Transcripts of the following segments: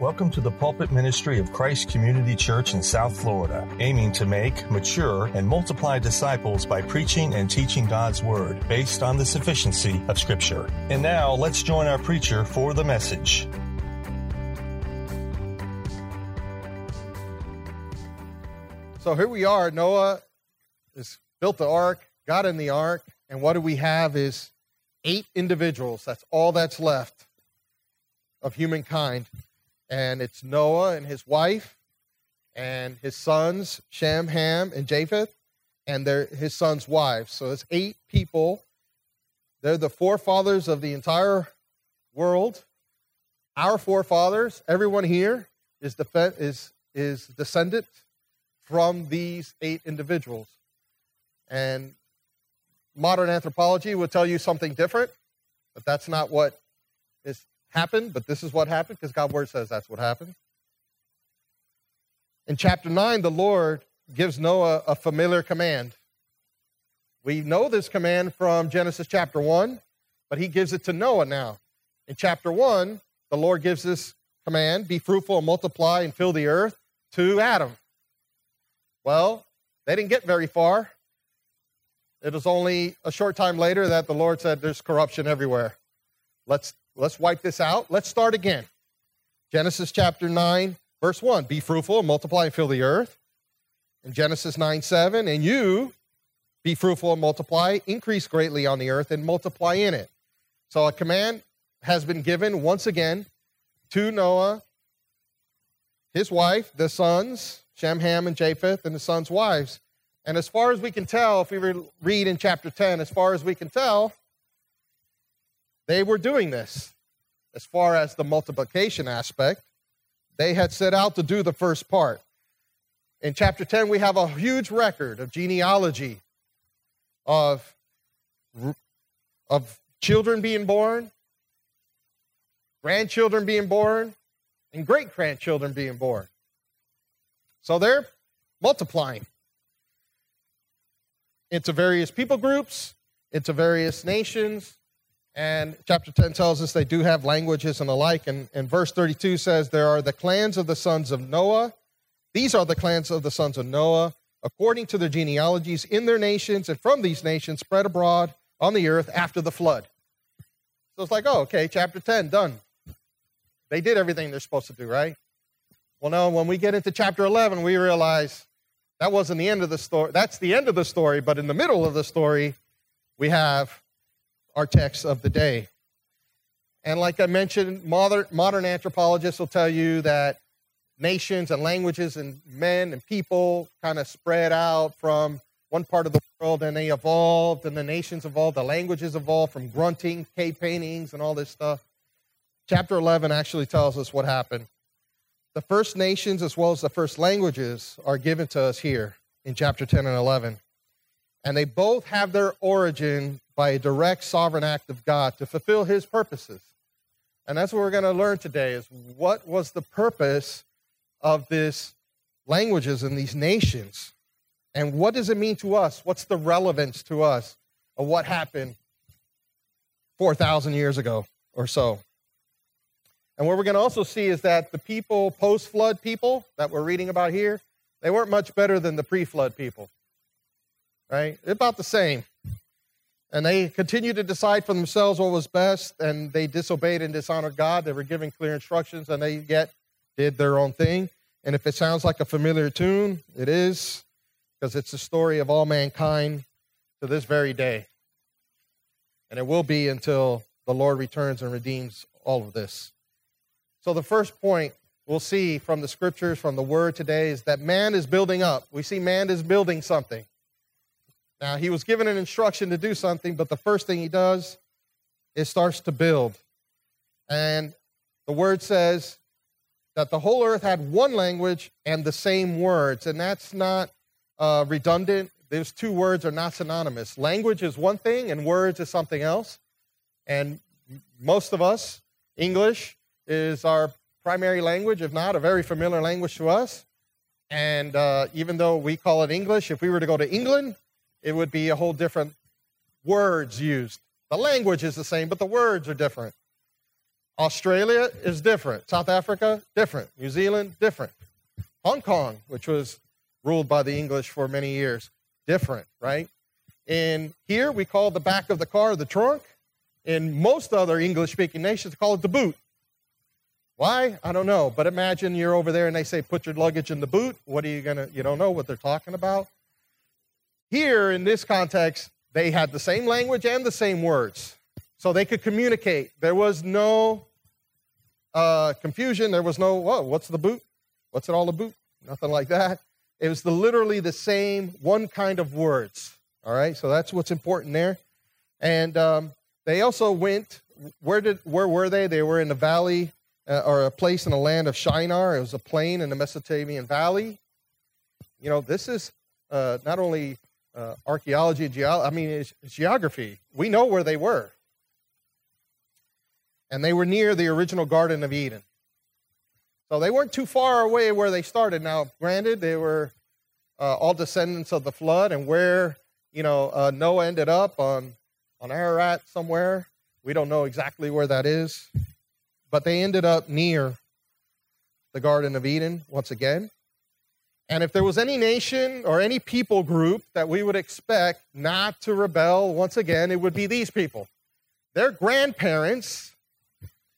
Welcome to the pulpit ministry of Christ Community Church in South Florida, aiming to make, mature, and multiply disciples by preaching and teaching God's Word based on the sufficiency of Scripture. And now let's join our preacher for the message. So here we are. Noah has built the ark, got in the ark, and what do we have is eight individuals. That's all that's left of humankind and it's Noah and his wife and his sons, Shem, Ham, and Japheth, and their, his sons' wives. So it's eight people. They're the forefathers of the entire world. Our forefathers, everyone here, is, def- is, is descendant from these eight individuals. And modern anthropology will tell you something different, but that's not what is happened, but this is what happened because God's word says that's what happened. In chapter 9, the Lord gives Noah a familiar command. We know this command from Genesis chapter 1, but he gives it to Noah now. In chapter 1, the Lord gives this command be fruitful and multiply and fill the earth to Adam. Well, they didn't get very far. It was only a short time later that the Lord said, There's corruption everywhere. Let's Let's wipe this out. Let's start again. Genesis chapter 9, verse 1 Be fruitful and multiply and fill the earth. And Genesis 9 7, and you be fruitful and multiply, increase greatly on the earth and multiply in it. So a command has been given once again to Noah, his wife, the sons, Shem, Ham, and Japheth, and the sons' wives. And as far as we can tell, if we read in chapter 10, as far as we can tell, they were doing this. As far as the multiplication aspect, they had set out to do the first part. In chapter 10, we have a huge record of genealogy of, of children being born, grandchildren being born, and great grandchildren being born. So they're multiplying into various people groups, into various nations, and chapter 10 tells us they do have languages and the like. And, and verse 32 says, There are the clans of the sons of Noah. These are the clans of the sons of Noah, according to their genealogies in their nations, and from these nations spread abroad on the earth after the flood. So it's like, oh, okay, chapter 10, done. They did everything they're supposed to do, right? Well, no, when we get into chapter 11, we realize that wasn't the end of the story. That's the end of the story, but in the middle of the story, we have our text of the day. And like I mentioned, modern, modern anthropologists will tell you that nations and languages and men and people kind of spread out from one part of the world and they evolved and the nations evolved, the languages evolved from grunting, cave paintings, and all this stuff. Chapter 11 actually tells us what happened. The first nations as well as the first languages are given to us here in chapter 10 and 11. And they both have their origin by a direct sovereign act of God to fulfill his purposes. And that's what we're going to learn today is what was the purpose of these languages and these nations? And what does it mean to us? What's the relevance to us of what happened 4,000 years ago or so? And what we're going to also see is that the people, post flood people that we're reading about here, they weren't much better than the pre flood people. Right? About the same. And they continued to decide for themselves what was best, and they disobeyed and dishonored God. They were given clear instructions, and they yet did their own thing. And if it sounds like a familiar tune, it is, because it's the story of all mankind to this very day. And it will be until the Lord returns and redeems all of this. So, the first point we'll see from the scriptures, from the word today, is that man is building up. We see man is building something. Now, he was given an instruction to do something, but the first thing he does is starts to build. And the word says that the whole earth had one language and the same words. And that's not uh, redundant. Those two words are not synonymous. Language is one thing, and words is something else. And most of us, English is our primary language, if not a very familiar language to us. And uh, even though we call it English, if we were to go to England, it would be a whole different words used. The language is the same, but the words are different. Australia is different. South Africa, different. New Zealand, different. Hong Kong, which was ruled by the English for many years, different, right? In here, we call the back of the car the trunk. In most other English speaking nations, call it the boot. Why? I don't know. But imagine you're over there and they say, put your luggage in the boot. What are you going to, you don't know what they're talking about. Here, in this context, they had the same language and the same words. So they could communicate. There was no uh, confusion. There was no, whoa, what's the boot? What's it all about? Nothing like that. It was the, literally the same one kind of words. All right, so that's what's important there. And um, they also went. Where did where were they? They were in the valley uh, or a place in the land of Shinar. It was a plain in the Mesopotamian valley. You know, this is uh, not only uh, archaeology, geology. I mean, geography. We know where they were, and they were near the original Garden of Eden. So they weren't too far away where they started. Now, granted, they were uh, all descendants of the flood, and where you know uh, Noah ended up on on Ararat somewhere. We don't know exactly where that is, but they ended up near the Garden of Eden once again. And if there was any nation or any people group that we would expect not to rebel once again, it would be these people. Their grandparents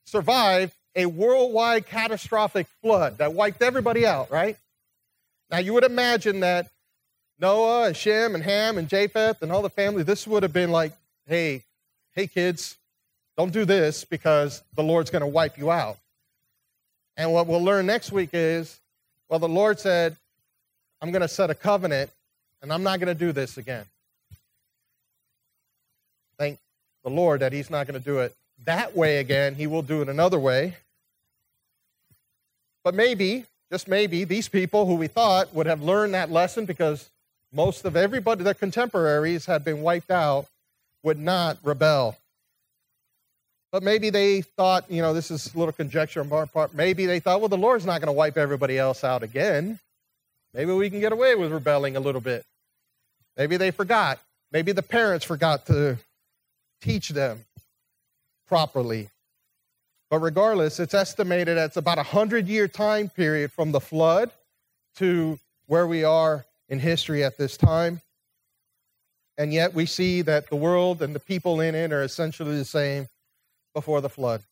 survived a worldwide catastrophic flood that wiped everybody out, right? Now, you would imagine that Noah and Shem and Ham and Japheth and all the family, this would have been like, hey, hey, kids, don't do this because the Lord's going to wipe you out. And what we'll learn next week is, well, the Lord said, I'm going to set a covenant and I'm not going to do this again. Thank the Lord that He's not going to do it that way again. He will do it another way. But maybe, just maybe, these people who we thought would have learned that lesson because most of everybody, their contemporaries, had been wiped out, would not rebel. But maybe they thought, you know, this is a little conjecture on our part. Maybe they thought, well, the Lord's not going to wipe everybody else out again. Maybe we can get away with rebelling a little bit. Maybe they forgot. Maybe the parents forgot to teach them properly. But regardless, it's estimated that it's about a hundred year time period from the flood to where we are in history at this time. And yet we see that the world and the people in it are essentially the same before the flood.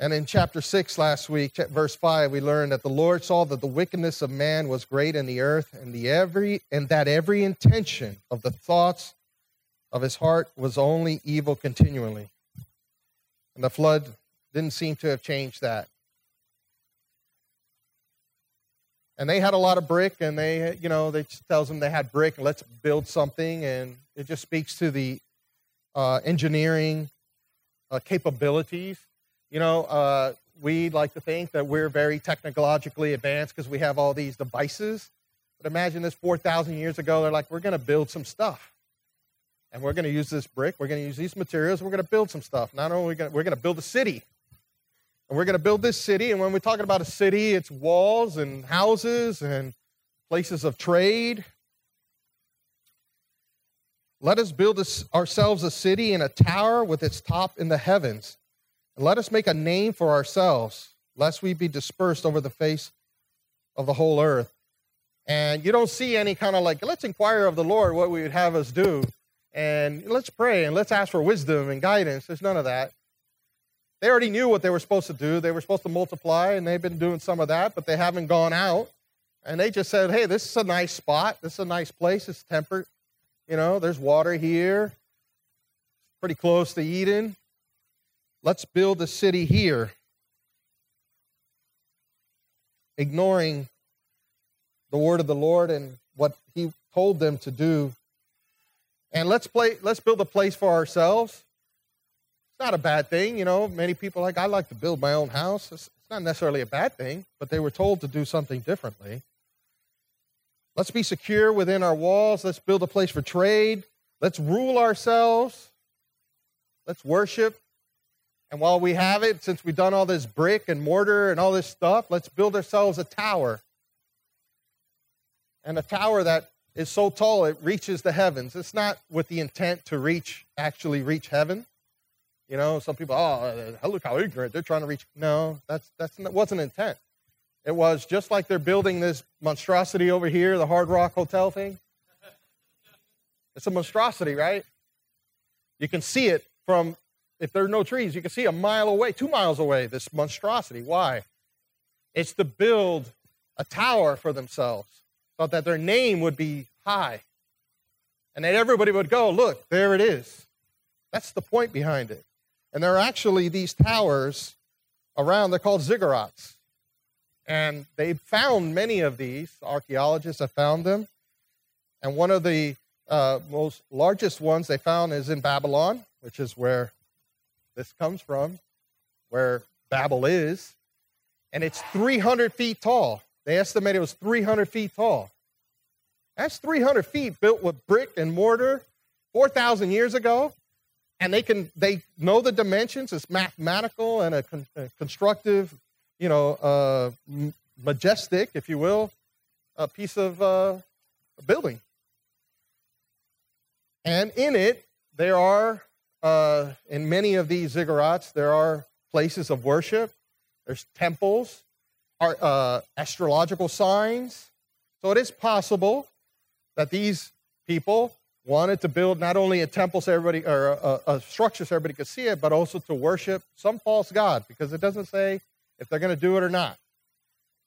And in chapter 6 last week, verse 5, we learned that the Lord saw that the wickedness of man was great in the earth, and, the every, and that every intention of the thoughts of his heart was only evil continually. And the flood didn't seem to have changed that. And they had a lot of brick, and they, you know, they tells them they had brick, and let's build something. And it just speaks to the uh, engineering uh, capabilities. You know, uh, we like to think that we're very technologically advanced because we have all these devices. But imagine this 4,000 years ago, they're like, we're going to build some stuff. And we're going to use this brick, we're going to use these materials, we're going to build some stuff. Not only we we're going to build a city. And we're going to build this city. And when we're talking about a city, it's walls and houses and places of trade. Let us build ourselves a city and a tower with its top in the heavens. And let us make a name for ourselves, lest we be dispersed over the face of the whole earth. And you don't see any kind of like, let's inquire of the Lord what we would have us do and let's pray and let's ask for wisdom and guidance. There's none of that. They already knew what they were supposed to do. They were supposed to multiply, and they've been doing some of that, but they haven't gone out. And they just said, hey, this is a nice spot. This is a nice place. It's temperate. You know, there's water here, pretty close to Eden. Let's build a city here. Ignoring the word of the Lord and what he told them to do. And let's play let's build a place for ourselves. It's not a bad thing you know. Many people like i like to build my own house. It's, it's not necessarily a bad thing but they were told to do something differently. Let's be secure within our walls. Let's build a place for trade. Let's rule ourselves. Let's worship and while we have it since we've done all this brick and mortar and all this stuff let's build ourselves a tower and a tower that is so tall it reaches the heavens. It's not with the intent to reach, actually reach heaven. You know, some people, oh, uh, look how ignorant they're trying to reach. No, that's that's not, wasn't intent. It was just like they're building this monstrosity over here, the Hard Rock Hotel thing. It's a monstrosity, right? You can see it from if there are no trees, you can see a mile away, two miles away, this monstrosity. Why? It's to build a tower for themselves so that their name would be high. And that everybody would go, look, there it is. That's the point behind it. And there are actually these towers around, they're called ziggurats. And they found many of these. Archaeologists have found them. And one of the uh, most largest ones they found is in Babylon, which is where this comes from, where Babel is. And it's 300 feet tall. They estimate it was 300 feet tall. That's 300 feet built with brick and mortar 4,000 years ago and they can they know the dimensions it's mathematical and a, con- a constructive you know uh, majestic if you will a piece of uh, a building and in it there are uh, in many of these ziggurats there are places of worship there's temples are, uh, astrological signs so it is possible that these people wanted to build not only a temple so everybody or a, a, structure so everybody could see it, but also to worship some false god because it doesn't say if they're going to do it or not.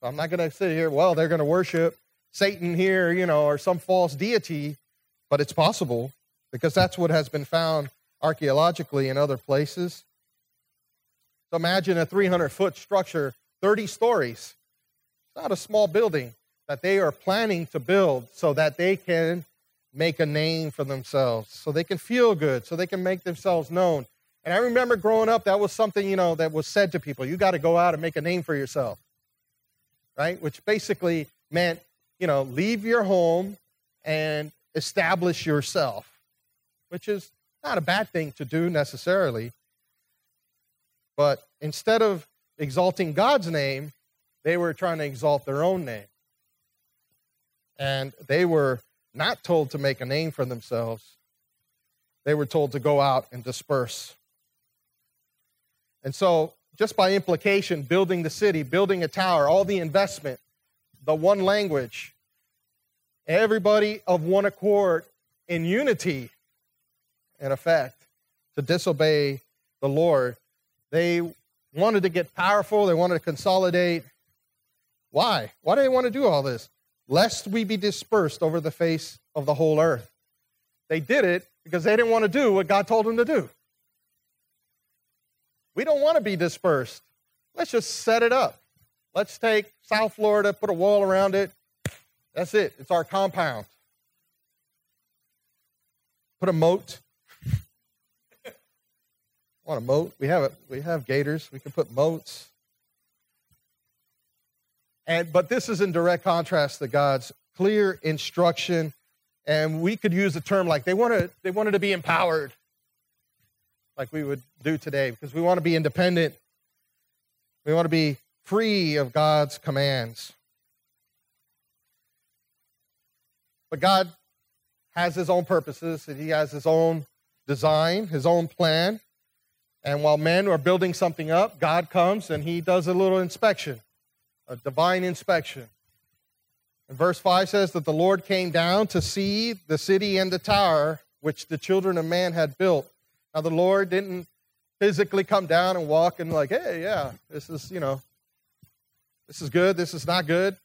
So I'm not going to sit here. Well, they're going to worship Satan here, you know, or some false deity, but it's possible because that's what has been found archaeologically in other places. So imagine a 300 foot structure, 30 stories. It's not a small building that they are planning to build so that they can make a name for themselves, so they can feel good, so they can make themselves known. And I remember growing up, that was something, you know, that was said to people. You got to go out and make a name for yourself, right? Which basically meant, you know, leave your home and establish yourself, which is not a bad thing to do necessarily. But instead of exalting God's name, they were trying to exalt their own name. And they were not told to make a name for themselves. They were told to go out and disperse. And so, just by implication, building the city, building a tower, all the investment, the one language, everybody of one accord in unity, in effect, to disobey the Lord. They wanted to get powerful, they wanted to consolidate. Why? Why do they want to do all this? lest we be dispersed over the face of the whole earth. They did it because they didn't want to do what God told them to do. We don't want to be dispersed. Let's just set it up. Let's take South Florida, put a wall around it. That's it. It's our compound. Put a moat. Want a moat? We have it. We have gators. We can put moats. And, but this is in direct contrast to God's clear instruction. And we could use a term like they wanted, they wanted to be empowered, like we would do today, because we want to be independent. We want to be free of God's commands. But God has his own purposes and he has his own design, his own plan. And while men are building something up, God comes and he does a little inspection a divine inspection. And verse 5 says that the Lord came down to see the city and the tower which the children of man had built. Now, the Lord didn't physically come down and walk and, like, hey, yeah, this is, you know, this is good, this is not good.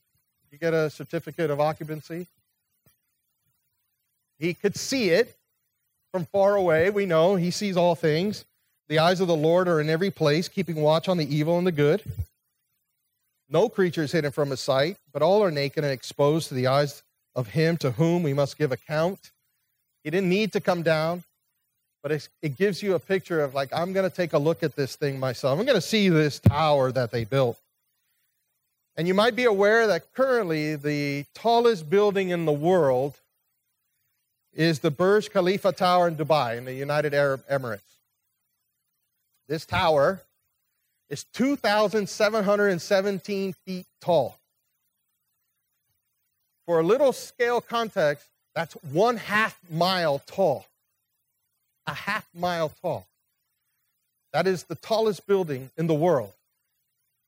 You get a certificate of occupancy. He could see it from far away. We know he sees all things. The eyes of the Lord are in every place, keeping watch on the evil and the good. No creature is hidden from his sight, but all are naked and exposed to the eyes of him to whom we must give account. He didn't need to come down, but it gives you a picture of like, I'm going to take a look at this thing myself. I'm going to see this tower that they built. And you might be aware that currently the tallest building in the world is the Burj Khalifa Tower in Dubai in the United Arab Emirates. This tower is 2,717 feet tall. For a little scale context, that's one half mile tall. A half mile tall. That is the tallest building in the world.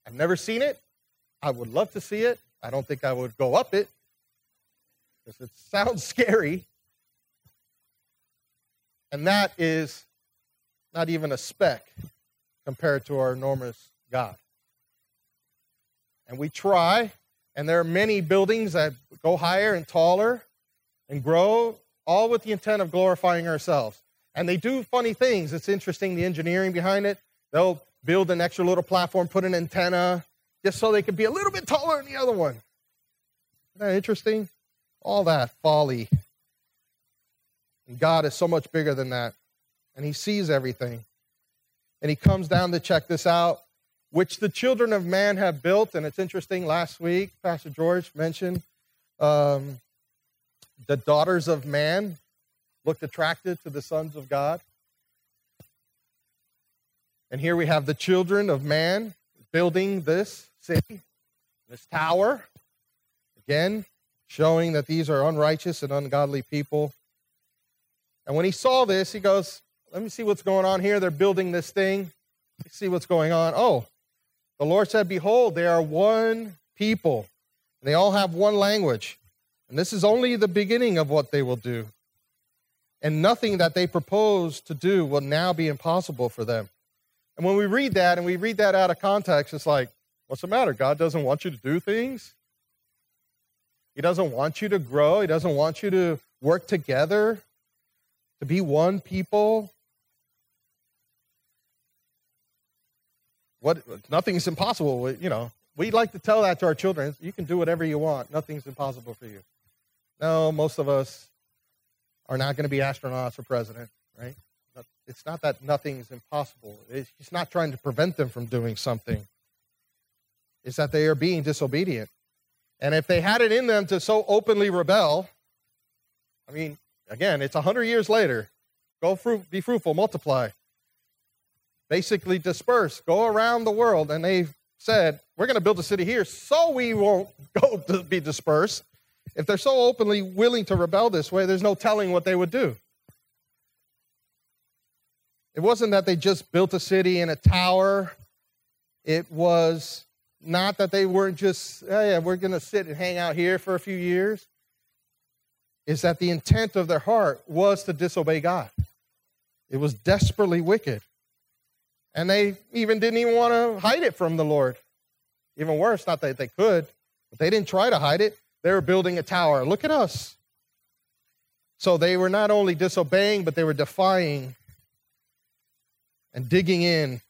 I've never seen it. I would love to see it. I don't think I would go up it because it sounds scary. And that is not even a speck compared to our enormous God. And we try, and there are many buildings that go higher and taller and grow, all with the intent of glorifying ourselves. And they do funny things. It's interesting, the engineering behind it. They'll build an extra little platform, put an antenna, just so they can be a little bit taller than the other one. Isn't that interesting? All that folly. And God is so much bigger than that. And He sees everything. And He comes down to check this out, which the children of man have built. And it's interesting, last week, Pastor George mentioned um, the daughters of man looked attracted to the sons of God. And here we have the children of man building this city, this tower. Again, showing that these are unrighteous and ungodly people. And when he saw this, he goes, Let me see what's going on here. They're building this thing. Let's see what's going on. Oh, the Lord said, Behold, they are one people. They all have one language. And this is only the beginning of what they will do. And nothing that they propose to do will now be impossible for them. And when we read that and we read that out of context, it's like, what's the matter? God doesn't want you to do things? He doesn't want you to grow. He doesn't want you to work together, to be one people. What nothing's impossible. You know, we like to tell that to our children. You can do whatever you want. Nothing's impossible for you. No, most of us are not going to be astronauts or president, right? It's not that nothing is impossible. He's not trying to prevent them from doing something. It's that they are being disobedient. And if they had it in them to so openly rebel, I mean, again, it's a hundred years later. Go fruit, be fruitful, multiply. Basically disperse, go around the world, and they said, "We're going to build a city here, so we won't go to be dispersed." If they're so openly willing to rebel this way, there's no telling what they would do. It wasn't that they just built a city in a tower. It was not that they weren't just, oh yeah, we're going to sit and hang out here for a few years. Is that the intent of their heart was to disobey God. It was desperately wicked. And they even didn't even want to hide it from the Lord. Even worse, not that they could, but they didn't try to hide it. They were building a tower. Look at us. So they were not only disobeying, but they were defying and digging in,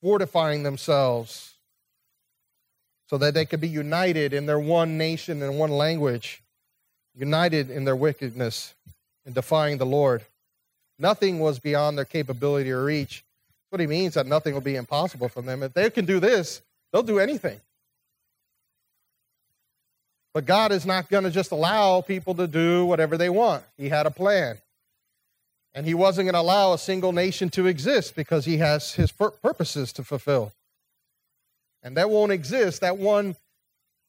fortifying themselves so that they could be united in their one nation and one language, united in their wickedness and defying the Lord. Nothing was beyond their capability or reach. What he means that nothing will be impossible for them. If they can do this, they'll do anything. But God is not going to just allow people to do whatever they want. He had a plan. And he wasn't going to allow a single nation to exist because he has his purposes to fulfill. And that won't exist. That one,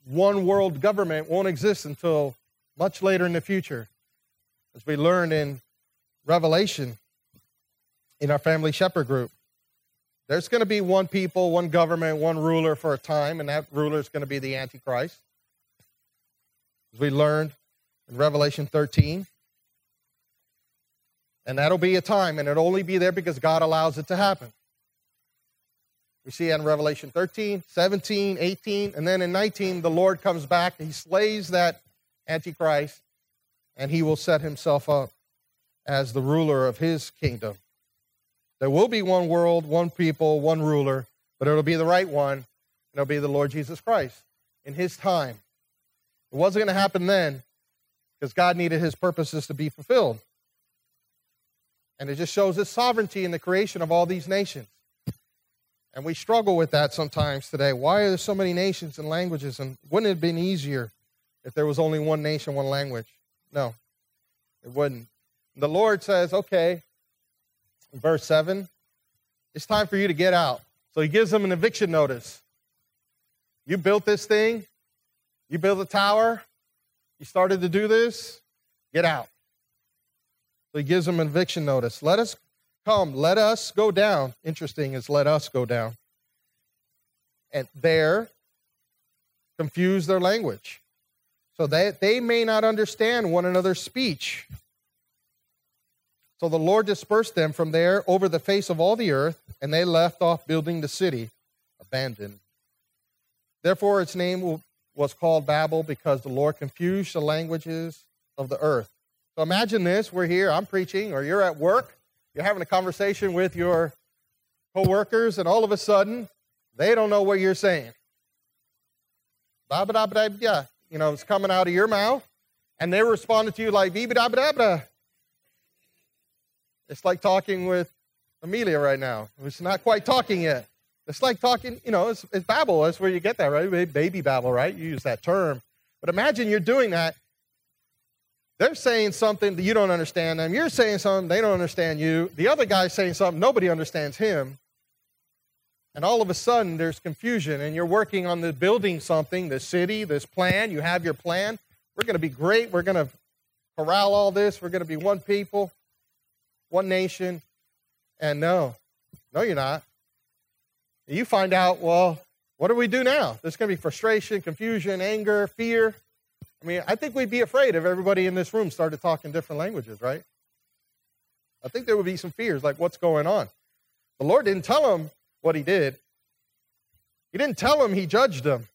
one world government won't exist until much later in the future. As we learned in Revelation in our family shepherd group, there's going to be one people, one government, one ruler for a time, and that ruler is going to be the Antichrist. As we learned in Revelation 13, and that'll be a time, and it'll only be there because God allows it to happen. We see in Revelation 13, 17, 18, and then in 19, the Lord comes back, he slays that Antichrist, and he will set himself up as the ruler of his kingdom. There will be one world, one people, one ruler, but it'll be the right one, and it'll be the Lord Jesus Christ in his time. It wasn't going to happen then because God needed his purposes to be fulfilled. And it just shows his sovereignty in the creation of all these nations. And we struggle with that sometimes today. Why are there so many nations and languages? And wouldn't it have been easier if there was only one nation, one language? No, it wouldn't. The Lord says, okay, verse 7, it's time for you to get out. So he gives them an eviction notice. You built this thing, you built a tower, you started to do this, get out. So he gives them an eviction notice. Let us Come, let us go down. Interesting is let us go down. And there, confuse their language. So that they may not understand one another's speech. So the Lord dispersed them from there over the face of all the earth, and they left off building the city, abandoned. Therefore, its name was called Babel because the Lord confused the languages of the earth. So imagine this we're here, I'm preaching, or you're at work, you're having a conversation with your coworkers, and all of a sudden, they don't know what you're saying. You know, it's coming out of your mouth, and they're responding to you like, it's like talking with Amelia right now. It's not quite talking yet. It's like talking, you know, it's, it's Babel. That's where you get that, right? Baby Babel, right? You use that term. But imagine you're doing that they're saying something that you don't understand them. You're saying something, they don't understand you. The other guy's saying something, nobody understands him. And all of a sudden, there's confusion, and you're working on the building something, the city, this plan. You have your plan. We're going to be great. We're going to corral all this. We're going to be one people, one nation. And no, no, you're not. You find out, well, what do we do now? There's going to be frustration, confusion, anger, fear. I mean, I think we'd be afraid if everybody in this room started talking different languages, right? I think there would be some fears like, what's going on? The Lord didn't tell him what he did. He didn't tell him he judged them,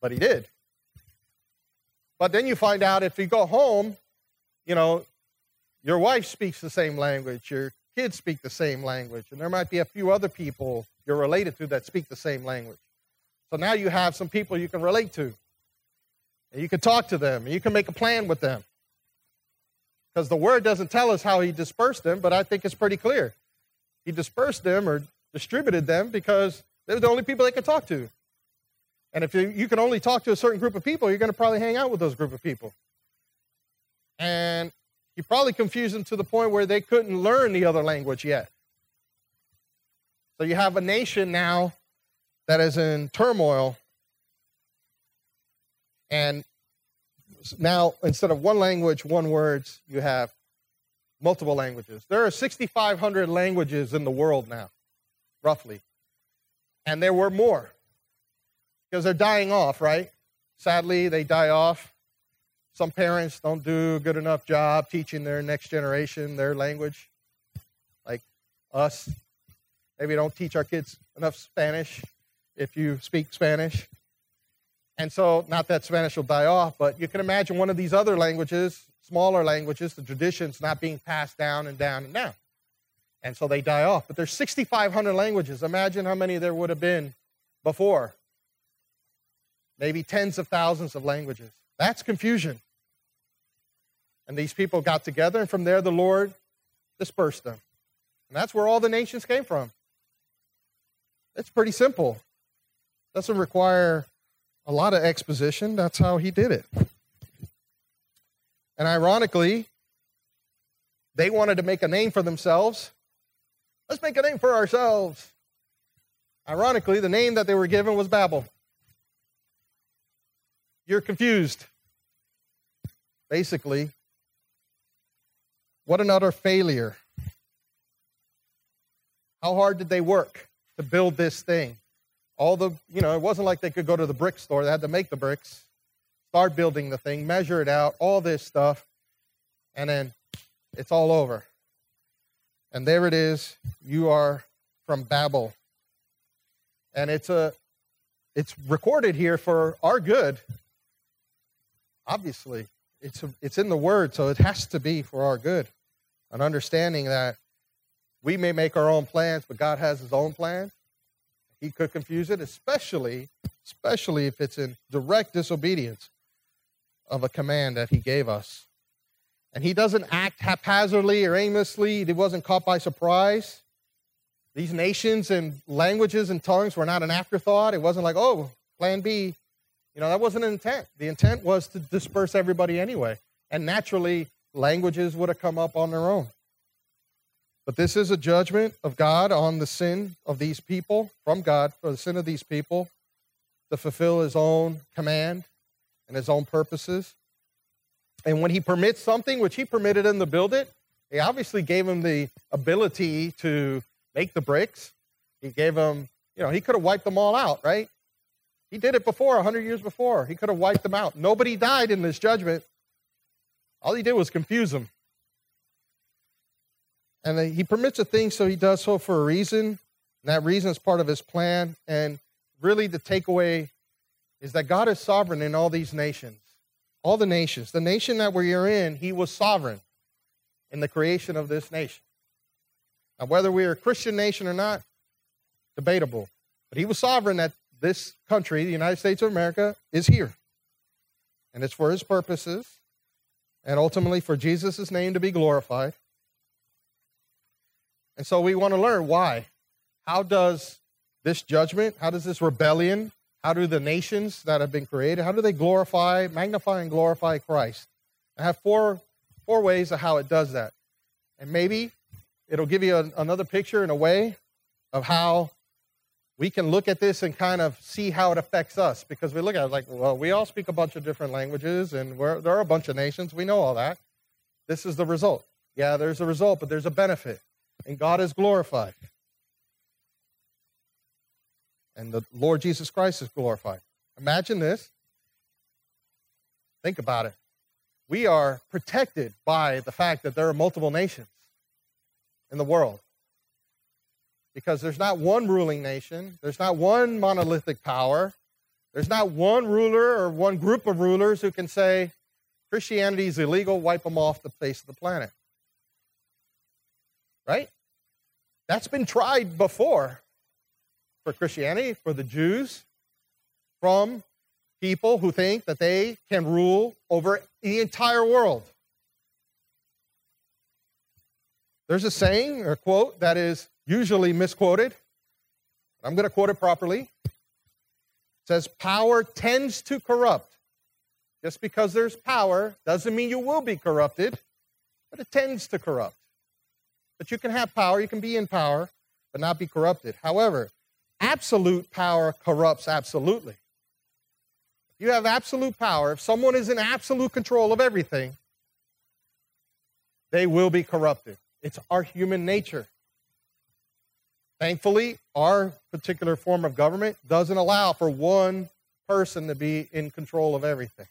but he did. But then you find out if you go home, you know, your wife speaks the same language, your kids speak the same language, and there might be a few other people you're related to that speak the same language. So now you have some people you can relate to. And you can talk to them, and you can make a plan with them. Because the word doesn't tell us how he dispersed them, but I think it's pretty clear. He dispersed them or distributed them because they're the only people they could talk to. And if you, you can only talk to a certain group of people, you're going to probably hang out with those group of people. And he probably confused them to the point where they couldn't learn the other language yet. So you have a nation now that is in turmoil and now, instead of one language, one words, you have multiple languages. There are 6,500 languages in the world now, roughly. And there were more because they're dying off, right? Sadly, they die off. Some parents don't do a good enough job teaching their next generation their language, like us. Maybe don't teach our kids enough Spanish if you speak Spanish. And so, not that Spanish will die off, but you can imagine one of these other languages, smaller languages, the traditions not being passed down and down and down. And so they die off. But there's 6,500 languages. Imagine how many there would have been before. Maybe tens of thousands of languages. That's confusion. And these people got together, and from there the Lord dispersed them. And that's where all the nations came from. It's pretty simple. Doesn't require a lot of exposition. That's how he did it. And ironically, they wanted to make a name for themselves. Let's make a name for ourselves. Ironically, the name that they were given was Babel. You're confused. Basically, what an utter failure. How hard did they work to build this thing? all the, you know, it wasn't like they could go to the brick store. They had to make the bricks, start building the thing, measure it out, all this stuff, and then it's all over. And there it is. You are from Babel. And it's a it's recorded here for our good. Obviously, it's a, it's in the word, so it has to be for our good. An understanding that we may make our own plans, but God has his own plan he could confuse it, especially, especially if it's in direct disobedience of a command that he gave us. And he doesn't act haphazardly or aimlessly. He wasn't caught by surprise. These nations and languages and tongues were not an afterthought. It wasn't like, oh, plan B. You know, that wasn't an intent. The intent was to disperse everybody anyway. And naturally, languages would have come up on their own. But this is a judgment of God on the sin of these people, from God for the sin of these people, to fulfill his own command and his own purposes. And when he permits something, which he permitted them to build it, He obviously gave him the ability to make the bricks. He gave him, you know, he could have wiped them all out, right? He did it before, 100 years before. He could have wiped them out. Nobody died in this judgment. All he did was confuse them. And he permits a thing, so he does so for a reason. And that reason is part of his plan. And really, the takeaway is that God is sovereign in all these nations. All the nations. The nation that we are in, he was sovereign in the creation of this nation. Now, whether we are a Christian nation or not, debatable. But he was sovereign that this country, the United States of America, is here. And it's for his purposes and ultimately for Jesus' name to be glorified. And so we want to learn why. How does this judgment, how does this rebellion, how do the nations that have been created, how do they glorify, magnify, and glorify Christ? I have four, four ways of how it does that. And maybe it'll give you a, another picture in a way of how we can look at this and kind of see how it affects us because we look at it like, well, we all speak a bunch of different languages and there are a bunch of nations. We know all that. This is the result. Yeah, there's a result, but there's a benefit. And God is glorified. And the Lord Jesus Christ is glorified. Imagine this. Think about it. We are protected by the fact that there are multiple nations in the world because there's not one ruling nation, there's not one monolithic power, there's not one ruler or one group of rulers who can say Christianity is illegal, wipe them off the face of the planet. Right? That's been tried before for Christianity, for the Jews, from people who think that they can rule over the entire world. There's a saying or quote that is usually misquoted. I'm going to quote it properly. It says, Power tends to corrupt. Just because there's power doesn't mean you will be corrupted, but it tends to corrupt. But you can have power, you can be in power, but not be corrupted. However, absolute power corrupts absolutely. If you have absolute power, if someone is in absolute control of everything, they will be corrupted. It's our human nature. Thankfully, our particular form of government doesn't allow for one person to be in control of everything.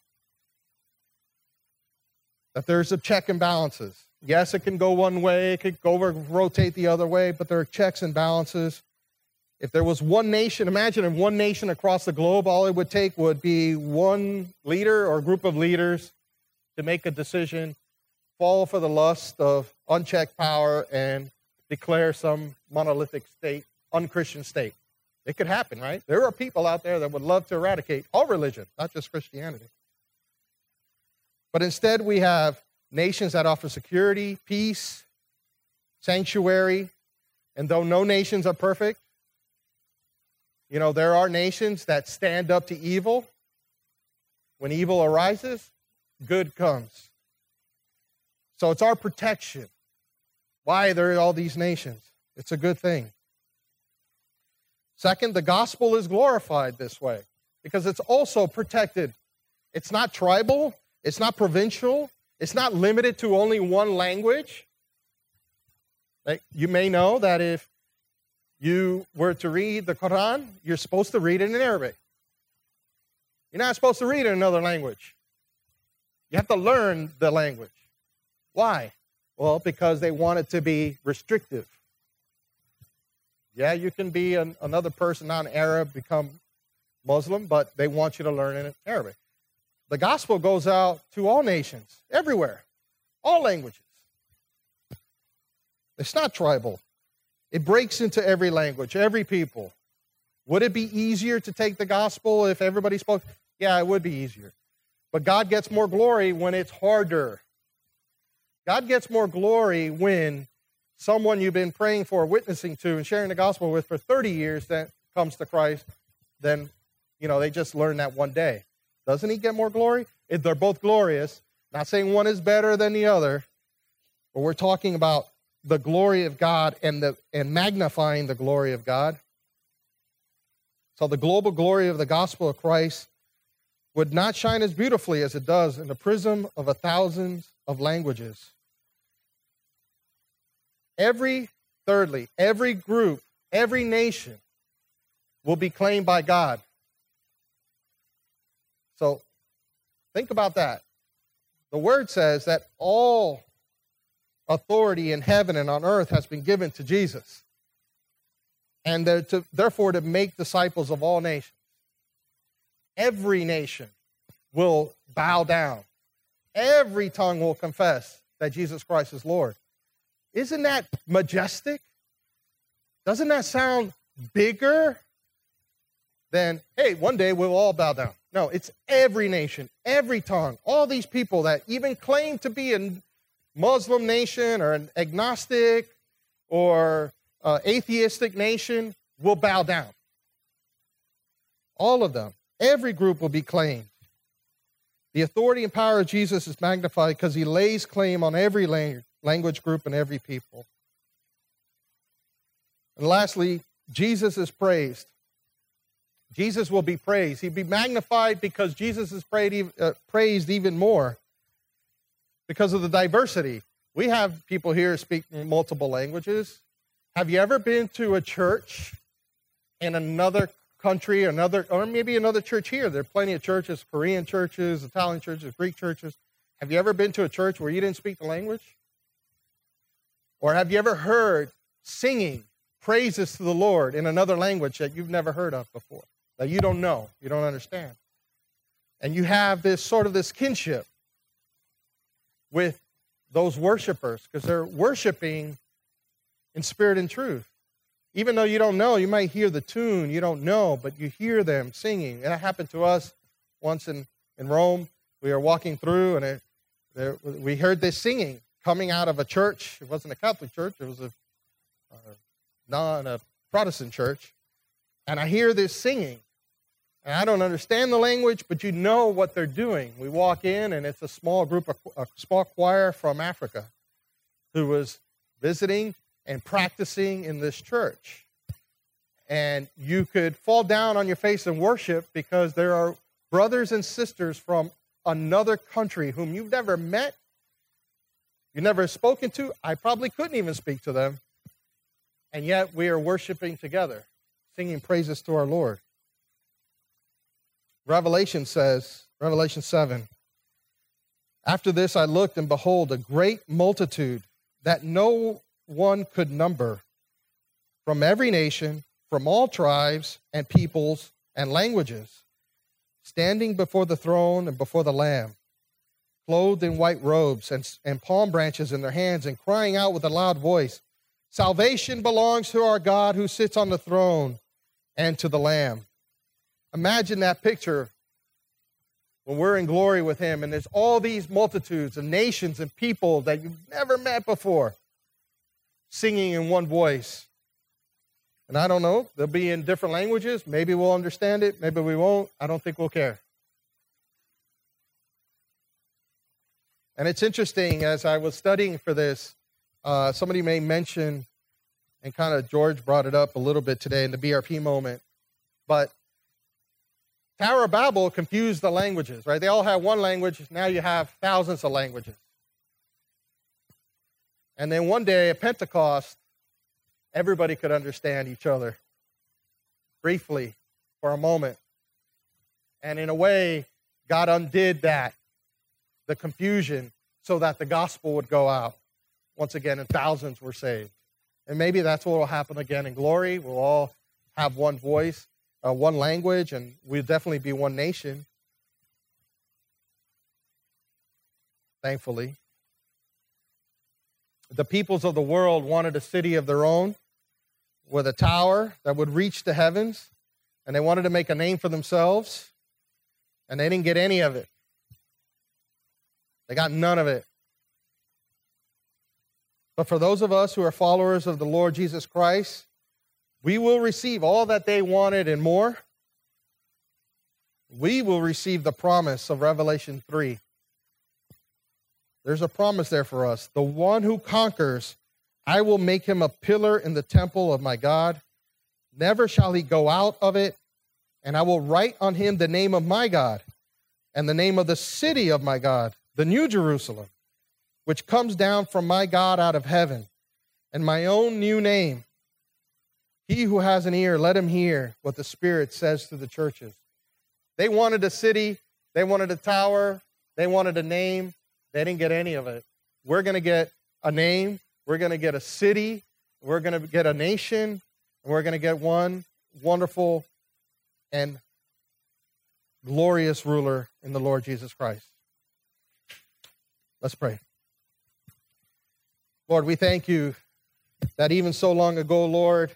That there's a check and balances. Yes, it can go one way, it could go over, rotate the other way, but there are checks and balances. If there was one nation, imagine if one nation across the globe, all it would take would be one leader or group of leaders to make a decision, fall for the lust of unchecked power, and declare some monolithic state, unchristian state. It could happen, right? There are people out there that would love to eradicate all religion, not just Christianity. But instead, we have nations that offer security, peace, sanctuary, and though no nations are perfect, you know, there are nations that stand up to evil. When evil arises, good comes. So it's our protection why there are all these nations. It's a good thing. Second, the gospel is glorified this way because it's also protected. It's not tribal, it's not provincial, it's not limited to only one language. Like you may know that if you were to read the Quran, you're supposed to read it in Arabic. You're not supposed to read it in another language. You have to learn the language. Why? Well, because they want it to be restrictive. Yeah, you can be an, another person, non Arab, become Muslim, but they want you to learn in Arabic. The gospel goes out to all nations, everywhere, all languages. It's not tribal, it breaks into every language, every people. Would it be easier to take the gospel if everybody spoke? Yeah, it would be easier. But God gets more glory when it's harder. God gets more glory when someone you've been praying for, witnessing to, and sharing the gospel with for 30 years that comes to Christ than, you know, they just learned that one day. Doesn't he get more glory? If they're both glorious. Not saying one is better than the other, but we're talking about the glory of God and the and magnifying the glory of God. So the global glory of the gospel of Christ would not shine as beautifully as it does in the prism of a thousands of languages. Every, thirdly, every group, every nation will be claimed by God. So think about that. The word says that all authority in heaven and on earth has been given to Jesus. And to, therefore, to make disciples of all nations. Every nation will bow down, every tongue will confess that Jesus Christ is Lord. Isn't that majestic? Doesn't that sound bigger than, hey, one day we'll all bow down? No, it's every nation, every tongue, all these people that even claim to be a Muslim nation or an agnostic or uh, atheistic nation will bow down. All of them. Every group will be claimed. The authority and power of Jesus is magnified because he lays claim on every language group and every people. And lastly, Jesus is praised. Jesus will be praised. He'd be magnified because Jesus is uh, praised even more because of the diversity. We have people here speaking multiple languages. Have you ever been to a church in another country, another, or maybe another church here? There are plenty of churches, Korean churches, Italian churches, Greek churches. Have you ever been to a church where you didn't speak the language? Or have you ever heard singing praises to the Lord in another language that you've never heard of before, that you don't know, you don't understand? And you have this sort of this kinship with those worshipers because they're worshiping in spirit and truth. Even though you don't know, you might hear the tune, you don't know, but you hear them singing. And that happened to us once in, in Rome. We were walking through and it, there, we heard this singing coming out of a church. It wasn't a Catholic church, it was a, a non a Protestant church. And I hear this singing. And I don't understand the language, but you know what they're doing. We walk in, and it's a small group, of, a small choir from Africa who was visiting and practicing in this church. And you could fall down on your face and worship because there are brothers and sisters from another country whom you've never met, you've never spoken to. I probably couldn't even speak to them. And yet we are worshiping together, singing praises to our Lord. Revelation says, Revelation 7, after this I looked, and behold, a great multitude that no one could number from every nation, from all tribes and peoples and languages, standing before the throne and before the Lamb, clothed in white robes and, and palm branches in their hands, and crying out with a loud voice Salvation belongs to our God who sits on the throne and to the Lamb. Imagine that picture when we're in glory with Him, and there's all these multitudes of nations and people that you've never met before singing in one voice. And I don't know, they'll be in different languages. Maybe we'll understand it, maybe we won't. I don't think we'll care. And it's interesting as I was studying for this, uh, somebody may mention, and kind of George brought it up a little bit today in the BRP moment, but Tower of Babel confused the languages, right? They all have one language. Now you have thousands of languages. And then one day at Pentecost, everybody could understand each other briefly for a moment. And in a way, God undid that, the confusion, so that the gospel would go out once again and thousands were saved. And maybe that's what will happen again in glory. We'll all have one voice, uh, one language, and we'll definitely be one nation. Thankfully the peoples of the world wanted a city of their own with a tower that would reach the heavens, and they wanted to make a name for themselves, and they didn't get any of it. They got none of it. But for those of us who are followers of the Lord Jesus Christ, we will receive all that they wanted and more. We will receive the promise of Revelation 3 there's a promise there for us. The one who conquers, I will make him a pillar in the temple of my God. Never shall he go out of it. And I will write on him the name of my God and the name of the city of my God, the new Jerusalem, which comes down from my God out of heaven. and my own new name. He who has an ear, let him hear what the Spirit says to the churches. They wanted a city, they wanted a tower, they wanted a name. They didn't get any of it. We're going to get a name, we're going to get a city, we're going to get a nation, and we're going to get one wonderful and glorious ruler in the Lord Jesus Christ. Let's pray. Lord, we thank you that even so long ago, Lord,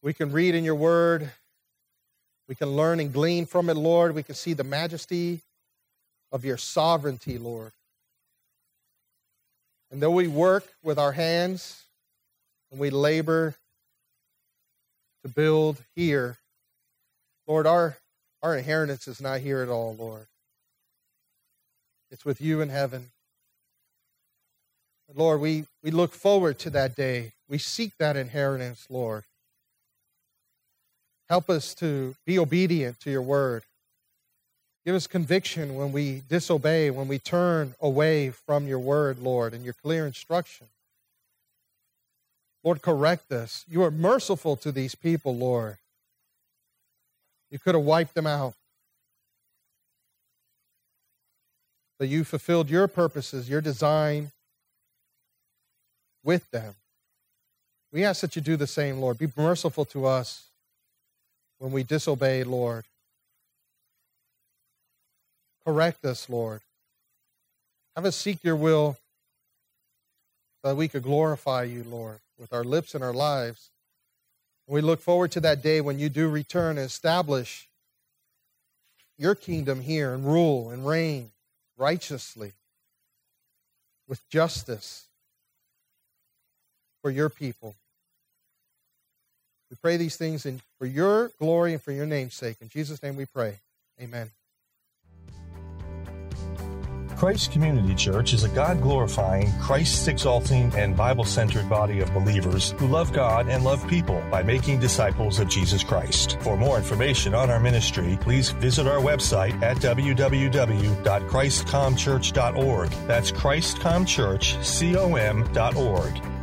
we can read in your word, we can learn and glean from it, Lord. We can see the majesty of your sovereignty, Lord. And though we work with our hands and we labor to build here, Lord, our, our inheritance is not here at all, Lord. It's with you in heaven. Lord, we, we look forward to that day. We seek that inheritance, Lord. Help us to be obedient to your word. Give us conviction when we disobey, when we turn away from your word, Lord, and your clear instruction. Lord, correct us. You are merciful to these people, Lord. You could have wiped them out. But you fulfilled your purposes, your design with them. We ask that you do the same, Lord. Be merciful to us when we disobey, Lord. Correct us, Lord. Have us seek your will so that we could glorify you, Lord, with our lips and our lives. We look forward to that day when you do return and establish your kingdom here and rule and reign righteously with justice for your people. We pray these things in, for your glory and for your name's sake. In Jesus' name we pray. Amen. Christ Community Church is a God glorifying, Christ exalting, and Bible centered body of believers who love God and love people by making disciples of Jesus Christ. For more information on our ministry, please visit our website at www.christcomchurch.org. That's christcomchurch.com.org.